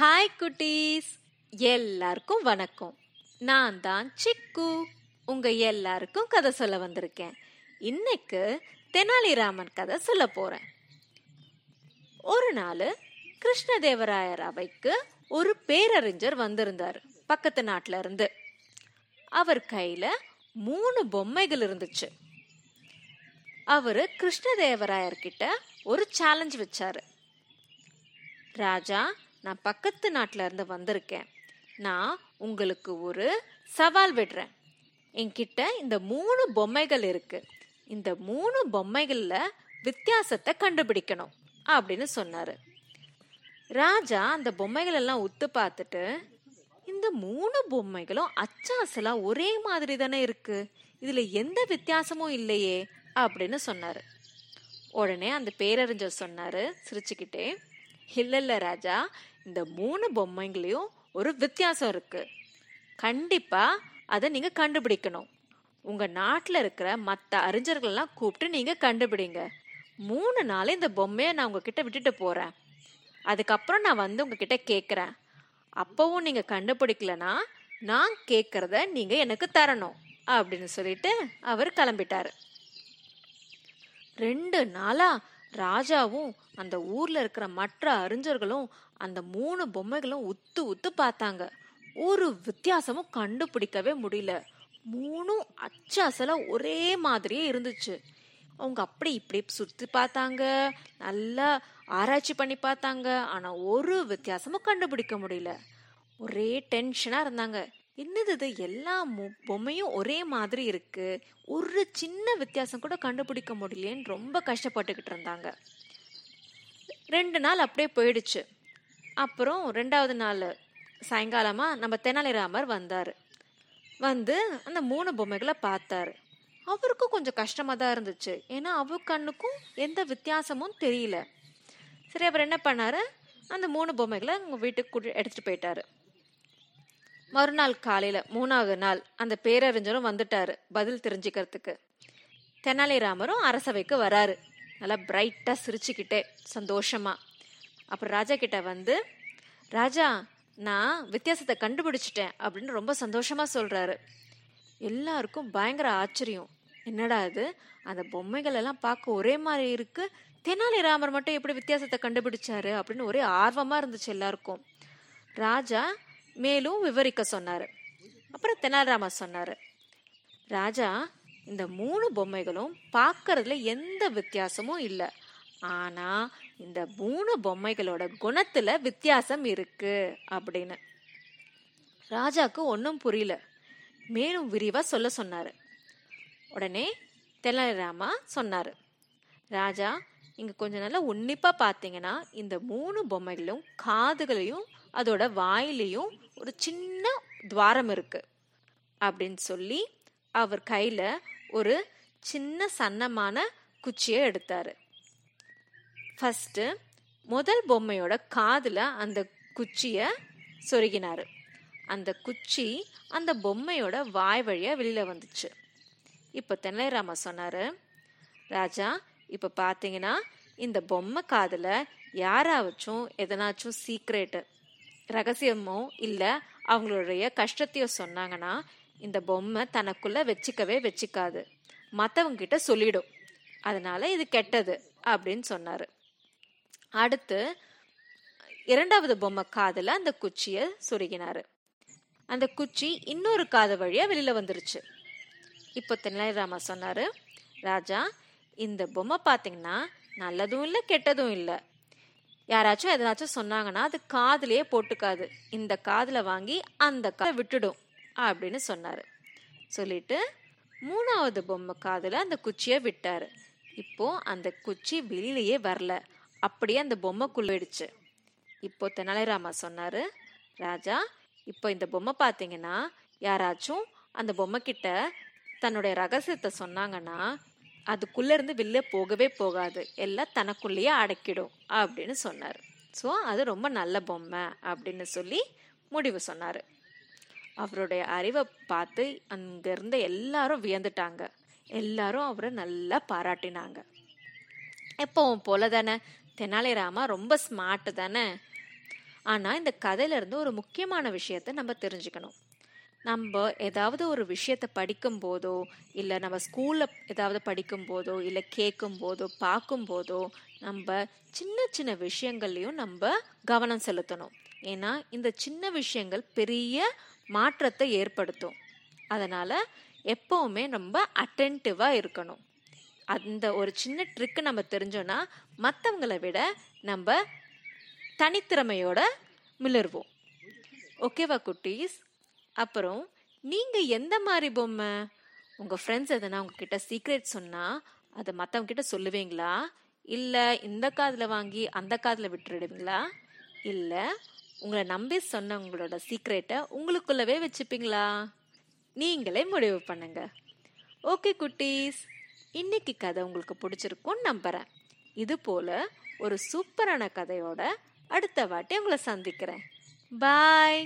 Hi குட்டீஸ். எல்லாருக்கும் வணக்கம். நான் தான் சிக்கு. உங்க எல்லாருக்கும் கதை சொல்ல வந்திருக்கேன். இன்னைக்கு தெனாலிராமன் கதை சொல்ல போறேன். ஒரு நாள் கிருஷ்ணதேவராயர் அவைக்கு ஒரு பேரறிஞர் வந்திருந்தார் பக்கத்து நாட்டில இருந்து. அவர் கையில மூணு பொம்மைகள் இருந்துச்சு. அவரு கிருஷ்ணதேவராயர் கிட்ட ஒரு சேலஞ்ச் வச்சாரு. ராஜா நான் பக்கத்து நாட்டில் இருந்து வந்திருக்கேன். நான் உங்களுக்கு ஒரு சவால் விடுறேன். என்கிட்ட இந்த மூணு பொம்மைகள் இருக்கு. இந்த மூணு பொம்மைகள்ல வித்தியாசத்தை கண்டுபிடிக்கணும் அப்படின்னு சொன்னாரு. ராஜா அந்த பொம்மைகள் எல்லாம் உத்து பார்த்துட்டு இந்த மூணு பொம்மைகளும் அச்சாசலாக ஒரே மாதிரி தானே இருக்கு. இதுல எந்த வித்தியாசமும் இல்லையே அப்படின்னு சொன்னாரு. உடனே அந்த பேரறிஞர் சொன்னாரு சிரிச்சுக்கிட்டே இல்ல இல்ல ராஜா. இந்த மூணு பொம்மைங்களையும் ஒரு வித்தியாசம் இருக்கு. கண்டிப்பா அதை நீங்க கண்டுபிடிக்கணும். உங்க நாட்டில் இருக்கிற மற்ற அறிஞர்கள்லாம் கூப்பிட்டு நீங்க கண்டுபிடிங்க. மூணு நாள் இந்த பொம்மையை நான் உங்ககிட்ட விட்டுட்டு போறேன். அதுக்கப்புறம் நான் வந்து உங்ககிட்ட கேட்குறேன் அப்பவும் நீங்க கண்டுபிடிக்கலனா நான் கேட்கறத நீங்க எனக்கு தரணும் அப்படின்னு சொல்லிட்டு அவர் கிளம்பிட்டாரு. ரெண்டு நாளா ராஜாவும் அந்த ஊர்ல இருக்கிற மற்ற அறிஞர்களும் அந்த மூணு பொம்மைகளும் உத்து உத்து பார்த்தாங்க. ஒரு வித்தியாசமும் கண்டுபிடிக்கவே முடியல. மூணும் அச்சாசல ஒரே மாதிரியே இருந்துச்சு. அவங்க அப்படி இப்படி சுத்தி பார்த்தாங்க. நல்லா ஆராய்ச்சி பண்ணி பார்த்தாங்க. ஆனா ஒரு வித்தியாசமும் கண்டுபிடிக்க முடியல. ஒரே டென்ஷனா இருந்தாங்க. என்னது இது? எல்லா பொம்மையும் ஒரே மாதிரி இருக்கு. ஒரு சின்ன வித்தியாசம் கூட கண்டுபிடிக்க முடியலையேன்னு ரொம்ப கஷ்டப்பட்டுக்கிட்டு இருந்தாங்க. ரெண்டு நாள் அப்படியே போயிடுச்சு. அப்புறம் ரெண்டாவது நாள் சாயங்காலமாக நம்ம தெனாலிராமர் வந்தார். வந்து அந்த மூணு பொம்மைகளை பார்த்தாரு. அவருக்கும் கொஞ்சம் கஷ்டமாக தான் இருந்துச்சு. ஏன்னா அவர் கண்ணுக்கும் எந்த வித்தியாசமும் தெரியல. சரி அவர் என்ன பண்ணார்? அந்த மூணு பொம்மைகளை அவங்க வீட்டுக்கு கூட்டி எடுத்துட்டு போயிட்டாரு. மறுநாள் காலையில மூணாவது நாள் அந்த பேரறிஞரும் வந்துட்டாரு பதில் தெரிஞ்சுக்கிறதுக்கு. தெனாலிராமரும் அரசவைக்கு வராரு. நல்லா பிரைட்டா சிரிச்சுக்கிட்டே சந்தோஷமா. அப்புறம் ராஜா கிட்ட வந்து ராஜா நான் வித்தியாசத்தை கண்டுபிடிச்சிட்டேன் அப்படின்னு ரொம்ப சந்தோஷமா சொல்றாரு. எல்லாருக்கும் பயங்கர ஆச்சரியம். என்னடா இது? அந்த பொம்மைகள் எல்லாம் பார்க்க ஒரே மாதிரி இருக்கு. தெனாலிராமர் மட்டும் எப்படி வித்தியாசத்தை கண்டுபிடிச்சாரு அப்படின்னு ஒரே ஆர்வமா இருந்துச்சு எல்லாருக்கும். ராஜா மேலும் விவரிக்க சொன்னாரு. அப்புறம் தெனாலிராமா சொன்னாரு ராஜா இந்த மூணு பொம்மைகளும் பார்க்கறதுல எந்த வித்தியாசமும் இல்லை. ஆனா இந்த மூணு பொம்மைகளோட குணத்துல வித்தியாசம் இருக்கு அப்படின்னு. ராஜாக்கு ஒன்றும் புரியல. மேலும் விரிவா சொல்ல சொன்னாரு. உடனே தெனாலிராமா சொன்னாரு ராஜா இங்க கொஞ்ச நல்லா உன்னிப்பா பார்த்தீங்கன்னா இந்த மூணு பொம்மைகளும் காதுகளையும் அதோட வாயிலையும் ஒரு சின்ன துவாரம் இருக்கு அப்படின்னு சொல்லி அவர் கையில ஒரு சின்ன சன்னமான குச்சியை எடுத்தாரு. ஃபஸ்ட்டு முதல் பொம்மையோட காதில் அந்த குச்சியை சொருகினாரு. அந்த குச்சி அந்த பொம்மையோட வாய் வழியாக வெளியில் வந்துச்சு. இப்போ தெனாலிராம சொன்னார் ராஜா இப்போ பார்த்தீங்கன்னா இந்த பொம்மை காதில் யாராச்சும் எதனாச்சும் சீக்ரெட்டு ரகசியமோ இல்லை அவங்களுடைய கஷ்டத்தையோ சொன்னாங்கன்னா இந்த பொம்மை தனக்குள்ள வச்சுக்கவே வச்சுக்காது. மற்றவங்கிட்ட சொல்லிடும். அதனால இது கெட்டது அப்படின்னு சொன்னார். அடுத்து இரண்டாவது பொம்மை காதில் அந்த குச்சியை சுருகினார். அந்த குச்சி இன்னொரு காது வழியாக வெளியில் வந்துருச்சு. இப்போ தெனாலிராம சொன்னார் ராஜா இந்த பொம்மை பார்த்தீங்கன்னா நல்லதும் இல்லை கெட்டதும் இல்லை. யாராச்சும் எதனாச்சும் சொன்னாங்கன்னா அது காதுலயே போட்டுக்காது. இந்த காதில் வாங்கி அந்த காதை விட்டுடும் அப்படின்னு சொன்னார். சொல்லிட்டு மூணாவது பொம்மை காதில் அந்த குச்சியை விட்டார். இப்போ அந்த குச்சி வெளியிலேயே வரல. அப்படியே அந்த பொம்மை குள்ளிடுச்சு. இப்போ தெனாலிராமா சொன்னாரு ராஜா இப்போ இந்த பொம்மை பார்த்தீங்கன்னா யாராச்சும் அந்த பொம்மை கிட்ட தன்னுடைய ரகசியத்தை சொன்னாங்கன்னா அதுக்குள்ள இருந்து வெளில போகவே போகாது. எல்லாம் தனக்குள்ளேயே அடக்கிடும் அப்படின்னு சொன்னார். ஸோ அது ரொம்ப நல்ல பொம்மை அப்படின்னு சொல்லி முடிவு சொன்னார். அவருடைய அறிவை பார்த்து அங்கேருந்து எல்லாரும் வியந்துட்டாங்க. எல்லாரும் அவரை நல்லா பாராட்டினாங்க. எப்பவும் போல தானே தெனாலிராமா ரொம்ப ஸ்மார்ட் தானே? ஆனால் இந்த கதையிலேருந்து ஒரு முக்கியமான விஷயத்த நம்ம தெரிஞ்சுக்கணும். நம்ம ஏதாவது ஒரு விஷயத்தை படிக்கும் போதோ இல்லை நம்ம ஸ்கூலில் ஏதாவது படிக்கும் போதோ இல்லை கேட்கும் போதோ பார்க்கும் போதோ நம்ம சின்ன சின்ன விஷயங்கள்லையும் நம்ம கவனம் செலுத்தணும். ஏன்னா இந்த சின்ன விஷயங்கள் பெரிய மாற்றத்தை ஏற்படுத்தும். அதனால் எப்போவுமே ரொம்ப அட்டென்டிவாக இருக்கணும். அந்த ஒரு சின்ன ட்ரிக்கு நம்ம தெரிஞ்சோன்னா மற்றவங்களை விட நம்ம தனித்திறமையோட மிளர்வோம். ஓகேவா குட்டீஸ்? அப்புறம் நீங்கள் எந்த மாதிரி பொம்மை? உங்கள் ஃப்ரெண்ட்ஸ் எதனா உங்ககிட்ட சீக்ரெட் சொன்னால் அதை மற்றவங்ககிட்ட சொல்லுவீங்களா? இல்லை இந்த காதில் வாங்கி அந்த காதில் விட்டுடுவீங்களா இல்லை உங்களை நம்பி சொன்ன உங்களோட சீக்ரெட்டை உங்களுக்குள்ளவே வச்சுப்பீங்களா? நீங்களே முடிவு பண்ணுங்க. ஓகே குட்டீஸ். இன்னைக்கு கதை உங்களுக்கு பிடிச்சிருக்கும்னு நம்புகிறேன் இது போல் ஒரு சூப்பரான கதையோட அடுத்த வாட்டி உங்களை சந்திக்கிறேன். பாய்.